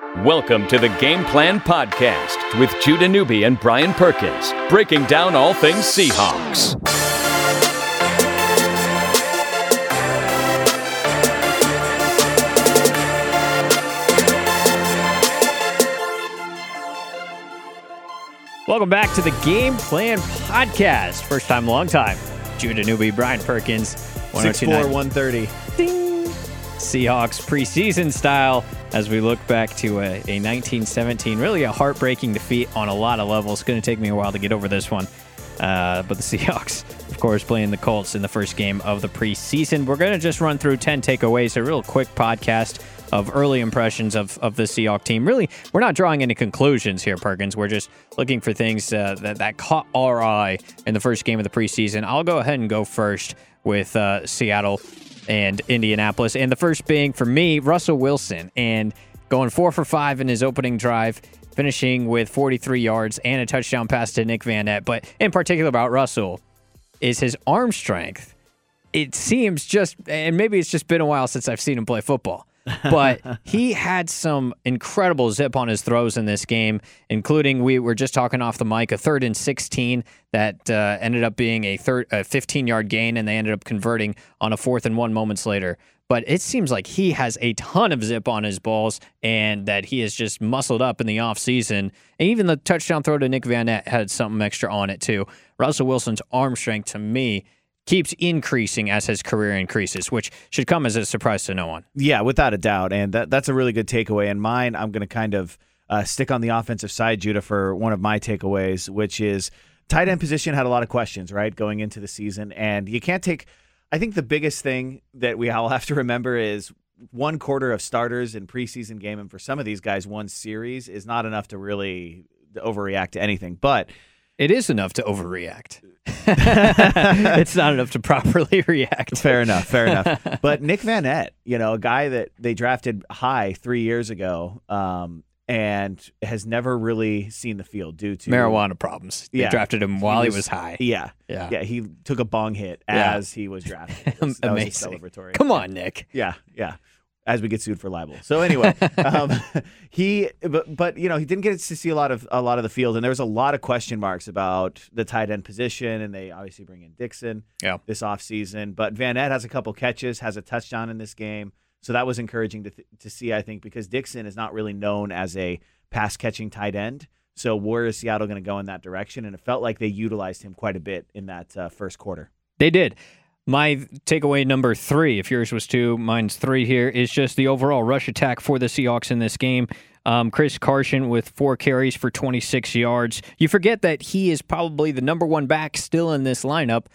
Welcome to the Game Plan Podcast with Judah Newby and Brian Perkins, breaking down all things Seahawks. Welcome back to the Game Plan Podcast. First time, long time. Judah Newby, Brian Perkins, 6'4", 1029 130. Ding. Seahawks preseason style as we look back to a, a 1917, really a heartbreaking defeat on a lot of levels. It's going to take me a while to get over this one. Uh, but the Seahawks, of course, playing the Colts in the first game of the preseason. We're going to just run through 10 takeaways, a real quick podcast of early impressions of, of the Seahawks team. Really, we're not drawing any conclusions here, Perkins. We're just looking for things uh, that, that caught our eye in the first game of the preseason. I'll go ahead and go first with uh, Seattle and Indianapolis. And the first being for me, Russell Wilson, and going four for five in his opening drive, finishing with 43 yards and a touchdown pass to Nick Vannett. But in particular about Russell is his arm strength. It seems just, and maybe it's just been a while since I've seen him play football. But he had some incredible zip on his throws in this game, including we were just talking off the mic a third and 16 that uh, ended up being a a 15 yard gain, and they ended up converting on a fourth and one moments later. But it seems like he has a ton of zip on his balls, and that he has just muscled up in the offseason. And even the touchdown throw to Nick Vannett had something extra on it too. Russell Wilson's arm strength to me keeps increasing as his career increases, which should come as a surprise to no one. Yeah, without a doubt. And that, that's a really good takeaway. And mine, I'm going to kind of uh, stick on the offensive side, Judah, for one of my takeaways, which is tight end position had a lot of questions, right, going into the season. And you can't take, I think the biggest thing that we all have to remember is one quarter of starters in preseason game. And for some of these guys, one series is not enough to really overreact to anything. But it is enough to overreact. it's not enough to properly react. Fair enough. Fair enough. But Nick Vannett, you know, a guy that they drafted high three years ago, um, and has never really seen the field due to marijuana problems. They Yeah. drafted him while He he was- was, high. Yeah, Yeah. yeah. He took a bong hit Yeah. as he was drafted. Was- was Amazing. celebratory. Come on, Nick. Yeah, yeah. As we get sued for libel. So anyway, um, he but but you know he didn't get to see a lot of a lot of the field, and there was a lot of question marks about the tight end position, and they obviously bring in Dickson Yeah. this offseason. But Vannett has a couple catches, has a touchdown in this game, so that was encouraging to th- to see. I think because Dickson is not really known as a pass catching tight end. So where is Seattle going to go in that direction? And it felt like they utilized him quite a bit in that uh, first quarter. They did. My takeaway number three, if yours was two, mine's three here, is just the overall rush attack for the Seahawks in this game. Um, Chris Carson with four carries for 26 yards. You forget that he is probably the number one back still in this lineup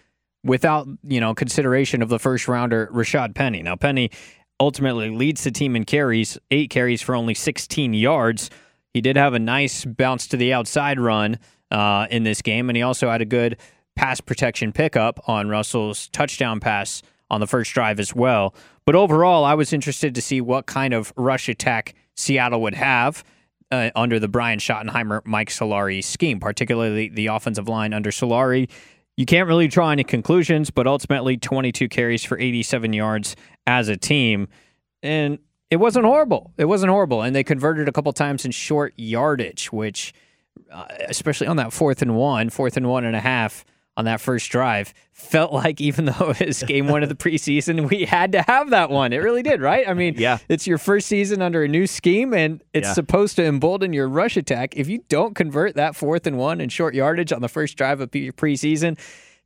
without, you know, consideration of the first rounder, Rashaad Penny. Now, Penny ultimately leads the team in carries, eight carries for only 16 yards. He did have a nice bounce to the outside run uh, in this game, and he also had a good pass protection pickup on Russell's touchdown pass on the first drive as well. But overall, I was interested to see what kind of rush attack Seattle would have uh, under the Brian Schottenheimer, Mike Solari scheme, particularly the offensive line under Solari. You can't really draw any conclusions, but ultimately 22 carries for 87 yards as a team. And it wasn't horrible. It wasn't horrible. And they converted a couple times in short yardage, which, uh, especially on that fourth and one, fourth and one and a half on that first drive, felt like even though it was game one of the preseason, we had to have that one. It really did, right? I mean, Yeah. it's your first season under a new scheme, and it's Yeah. supposed to embolden your rush attack. If you don't convert that fourth and one and short yardage on the first drive of your preseason,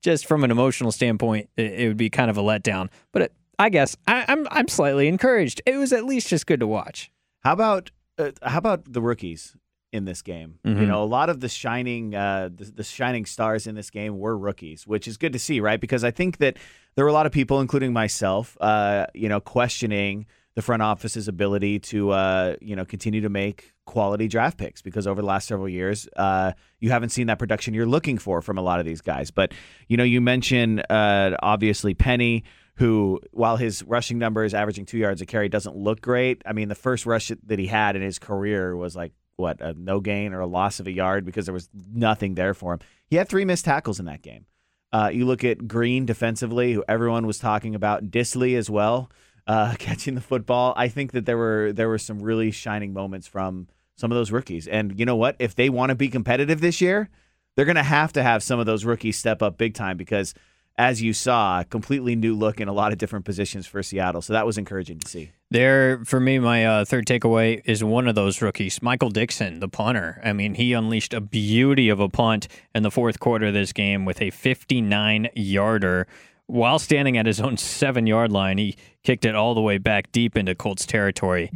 just from an emotional standpoint, it, would be kind of a letdown. But it, I guess I, I'm I'm slightly encouraged. It was at least just good to watch. How about uh, how about the rookies in this game? You Mhm. know, a lot of the shining uh, the, the shining stars in this game were rookies, which is good to see, right? Because I think that there were a lot of people, including myself, uh, you know, questioning the front office's ability to uh, you know continue to make quality draft picks because over the last several years uh, you haven't seen that production you're looking for from a lot of these guys. But you know, you mentioned uh, obviously Penny who, while his rushing numbers averaging two yards a carry doesn't look great, I mean, the first rush that he had in his career was like, what, a no gain or a loss of a yard because there was nothing there for him. He had three missed tackles in that game. Uh, you look at Green defensively, who everyone was talking about, Dissly as well. uh, catching the football. I think that there were there were some really shining moments from some of those rookies. And you know what? If they want to be competitive this year, they're going to have to have some of those rookies step up big time because, as you saw, completely new look in a lot of different positions for Seattle. So that was encouraging to see. There, for me, my uh, third takeaway is one of those rookies, Michael Dixon, the punter. I mean, he unleashed a beauty of a punt in the fourth quarter of this game with a 59 yarder. While standing at his own seven yard line, he kicked it all the way back deep into Colts territory.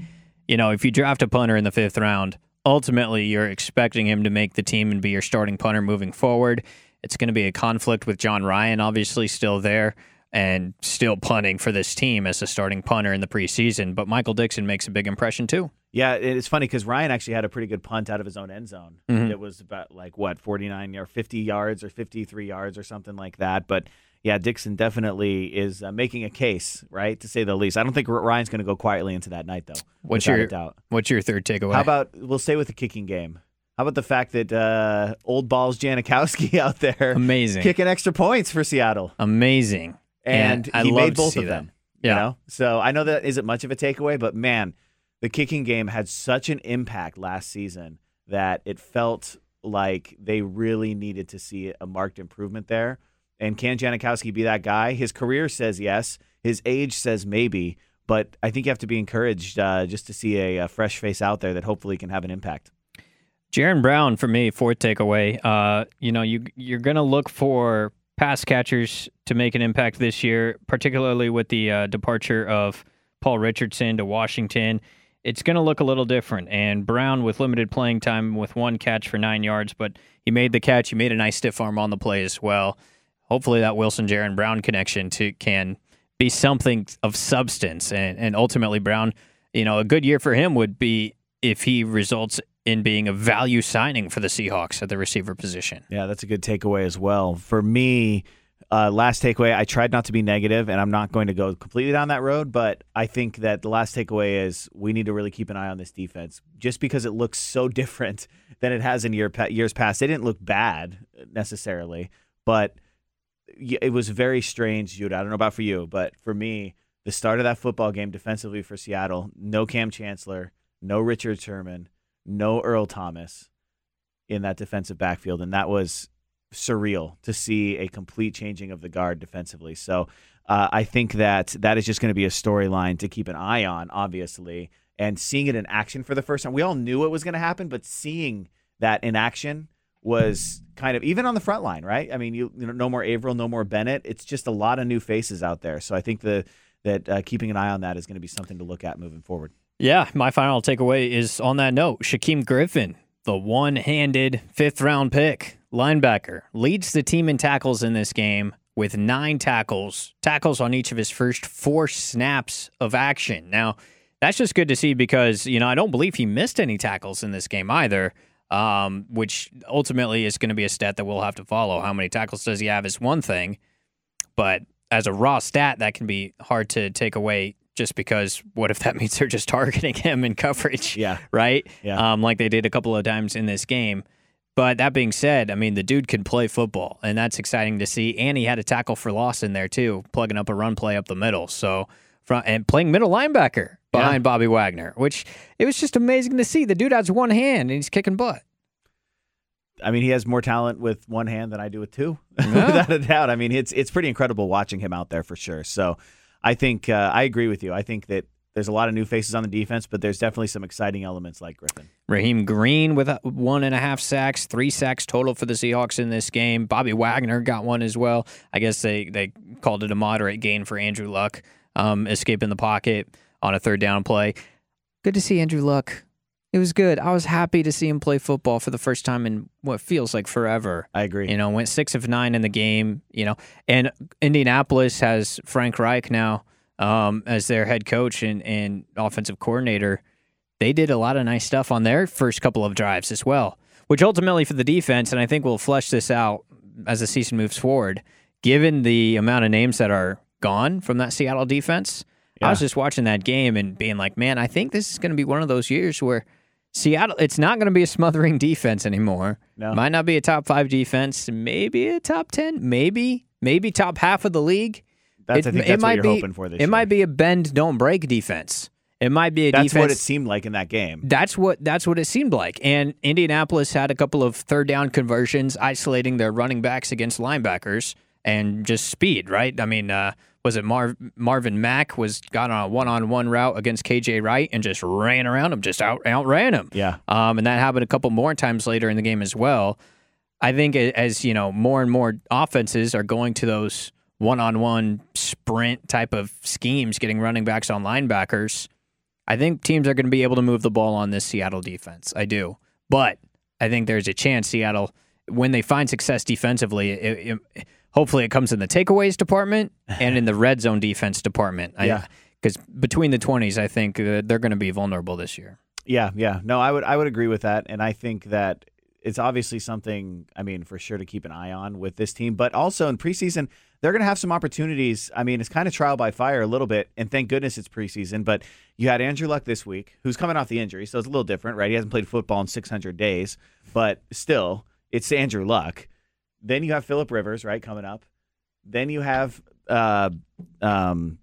You know, if you draft a punter in the fifth round, ultimately you're expecting him to make the team and be your starting punter moving forward. It's going to be a conflict with Jon Ryan, obviously, still there and still punting for this team as a starting punter in the preseason. But Michael Dixon makes a big impression too. Yeah, it's funny because Ryan actually had a pretty good punt out of his own end zone. Mhm. It was about like what forty nine or fifty yards or fifty three yards or something like that. But yeah, Dixon definitely is uh, making a case, right, to say the least. I don't think Ryan's going to go quietly into that night though. What's your doubt? What's your third takeaway? How about we'll stay with the kicking game? How about the fact that uh, old balls Janikowski out there amazing? kicking extra points for Seattle, amazing. and I he made both of that. them. Yeah. You know, so I know that isn't much of a takeaway, but man, the kicking game had such an impact last season that it felt like they really needed to see a marked improvement there. And can Janikowski be that guy? His career says yes. His age says maybe. But I think you have to be encouraged uh, just to see a, a fresh face out there that hopefully can have an impact. Jaron Brown for me, fourth takeaway. Uh, you know, you you're gonna look for pass catchers to make an impact this year, particularly with the uh, departure of Paul Richardson to Washington. It's going to look a little different. And Brown, with limited playing time, with one catch for nine yards, but he made the catch. He made a nice stiff arm on the play as well. Hopefully, that Wilson Jaron Brown connection to can be something of substance, and and ultimately Brown, you know, a good year for him would be if he results in being a value signing for the Seahawks at the receiver position. Yeah, that's a good takeaway as well. For me, uh, last takeaway, I tried not to be negative, and I'm not going to go completely down that road, but I think that the last takeaway is we need to really keep an eye on this defense just because it looks so different than it has in year, years past. It didn't look bad necessarily, but it was very strange, Judah. I don't know about for you, but for me, the start of that football game defensively for Seattle, no Kam Chancellor, no Richard Sherman, no Earl Thomas in that defensive backfield, and that was surreal to see a complete changing of the guard defensively. So uh, I think that that is just going to be a storyline to keep an eye on, obviously, and seeing it in action for the first time. We all knew it was going to happen, but seeing that in action was kind of even on the front line, right? I mean, you, you know, no more Avril, no more Bennett. It's just a lot of new faces out there. So I think the that uh, keeping an eye on that is going to be something to look at moving forward. Yeah, my final takeaway is on that note Shaquem Griffin, the one handed fifth round pick, linebacker, leads the team in tackles in this game with nine tackles, tackles on each of his first four snaps of action. Now, that's just good to see because, you know, I don't believe he missed any tackles in this game either, um, which ultimately is going to be a stat that we'll have to follow. How many tackles does he have is one thing, but as a raw stat, that can be hard to take away just because what if that means they're just targeting him in coverage? Yeah. Right? Yeah. Um, like they did a couple of times in this game. But that being said, I mean, the dude can play football, and that's exciting to see. And he had a tackle for loss in there, too, plugging up a run play up the middle. So, from, and playing middle linebacker behind Bobby Wagner, which it was just amazing to see. The dude has one hand and he's kicking butt. I mean, he has more talent with one hand than I do with two, Yeah. without a doubt. I mean, it's it's pretty incredible watching him out there for sure. So, I think uh, I agree with you. I think that there's a lot of new faces on the defense, but there's definitely some exciting elements like Griffin. Rasheem Green with one and a half sacks, three sacks total for the Seahawks in this game. Bobby Wagner got one as well. I guess they, they called it a moderate gain for Andrew Luck, um, escaping the pocket on a third down play. Good to see Andrew Luck. It was good. I was happy to see him play football for the first time in what feels like forever. I agree. You know, went six of nine in the game. You know, and Indianapolis has Frank Reich now um, as their head coach and, and offensive coordinator. They did a lot of nice stuff on their first couple of drives as well, which ultimately for the defense, and I think we'll flesh this out as the season moves forward. Given the amount of names that are gone from that Seattle defense, I was just watching that game and being like, man, I think this is going to be one of those years where Seattle, it's not going to be a smothering defense anymore. No. Might not be a top five defense, maybe a top 10, maybe, maybe top half of the league. That's I think that's what you're be, hoping for this It year. might be a bend don't break defense. It might be a defense. That's defense. what it seemed like in that game. That's what that's what it seemed like. And Indianapolis had a couple of third down conversions, isolating their running backs against linebackers and just speed. Right? I mean, uh, was it Marv, Marvin Mack was got on a one on one route against KJ Wright and just ran around him, just out outran him. Yeah. Um, and that happened a couple more times later in the game as well. I think as you know, more and more offenses are going to those one on one sprint type of schemes, getting running backs on linebackers. I think teams are going to be able to move the ball on this Seattle defense. I do. But I think there's a chance Seattle, when they find success defensively, it, it, hopefully it comes in the takeaways department and in the red zone defense department. Yeah. Because between the 20s, I think uh, they're going to be vulnerable this year. Yeah, yeah. No, I would I would agree with that, and I think that it's obviously something. I mean, for sure to keep an eye on with this team, but also in preseason they're going to have some opportunities. I mean, it's kind of trial by fire a little bit, and thank goodness it's preseason. But you had Andrew Luck this week, who's coming off the injury, so it's a little different, right? He hasn't played football in 600 days, but still, it's Andrew Luck. Then you have Philip Rivers, right, coming up. Then you have uh, um,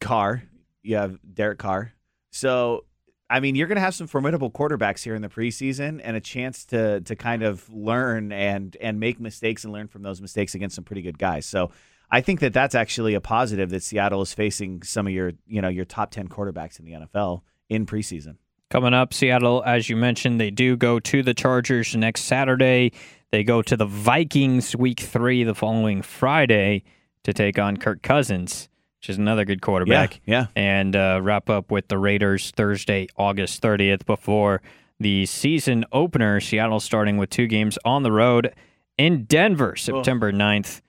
Carr. You have Derek Carr. So I mean, you're going to have some formidable quarterbacks here in the preseason and a chance to to kind of learn and and make mistakes and learn from those mistakes against some pretty good guys. So I think that that's actually a positive that Seattle is facing some of your you know your top ten quarterbacks in the NFL in preseason. Coming up, Seattle, as you mentioned, they do go to the Chargers next Saturday. They go to the Vikings week three the following Friday to take on Kirk Cousins, which is another good quarterback. Yeah, yeah. And uh, wrap up with the Raiders Thursday, August 30th before the season opener. Seattle starting with two games on the road in Denver, September 9th,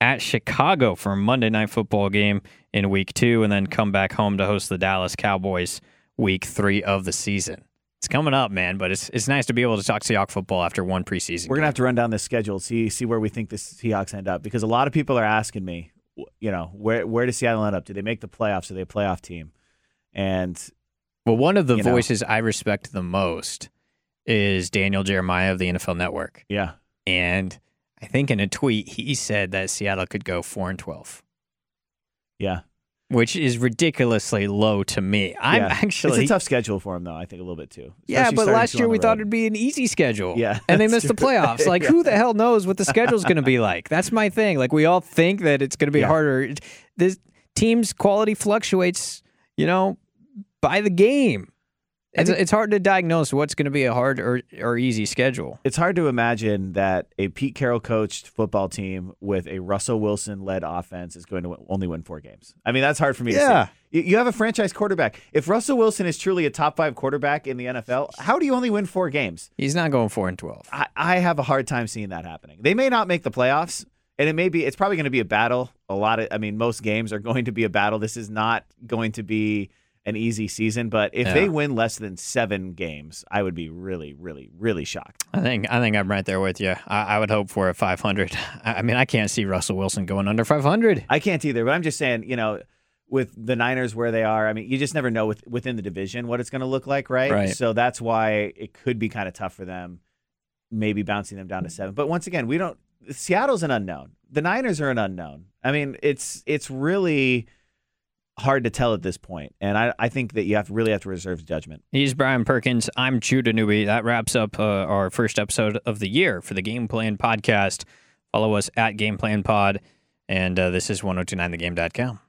at Chicago for a Monday Night Football game in week two, and then come back home to host the Dallas Cowboys week three of the season. It's coming up, man, but it's it's nice to be able to talk Seahawks football after one preseason. We're gonna have to run down the schedule, see see where we think the Seahawks end up, because a lot of people are asking me, you know, where where does Seattle end up? Do they make the playoffs? Are they a playoff team? And well, one of the you know. voices I respect the most is Daniel Jeremiah of the NFL Network. yeah, And I think in a tweet he said that Seattle could go four and twelve, yeah, which is ridiculously low to me. I'm yeah. actually it's a tough schedule for them though. I think a little bit too. yeah, but last year we the thought it'd be an easy schedule. Yeah, and they missed the playoffs. Like, Yeah. who the hell knows what the schedule's going to be like? That's my thing. Like, we all think that it's going to be Yeah. harder. This team's quality fluctuates, you know, by the game. It's, it's hard to diagnose what's going to be a hard or, or easy schedule. It's hard to imagine that a Pete Carroll coached football team with a Russell Wilson led offense is going to only win four games. I mean, that's hard for me Yeah. to see. You, have a franchise quarterback. If Russell Wilson is truly a top five quarterback in the NFL, how do you only win four games? He's not going four and twelve. I, I have a hard time seeing that happening. They may not make the playoffs, and it may be. It's probably going to be a battle. A lot of. I mean, most games are going to be a battle. This is not going to be an easy season. But if Yeah. they win less than seven games, I would be really, really, really shocked. I think I think I'm right there with you. I, I would hope for a 500. I, I mean, I can't see Russell Wilson going under 500. I can't either. But I'm just saying, you know. With the Niners where they are, I mean, you just never know with, within the division what it's going to look like, right? Right. So that's why it could be kind of tough for them, maybe bouncing them down to seven. But once again, we don't. Seattle's an unknown. The Niners are an unknown. I mean, it's it's really hard to tell at this point, and I, I think that you have really have to reserve judgment. He's Brian Perkins. I'm Judah Newby. That wraps up uh, our first episode of the year for the Game Plan Podcast. Follow us at Game Plan Pod, and uh, this is 1029thegame.com.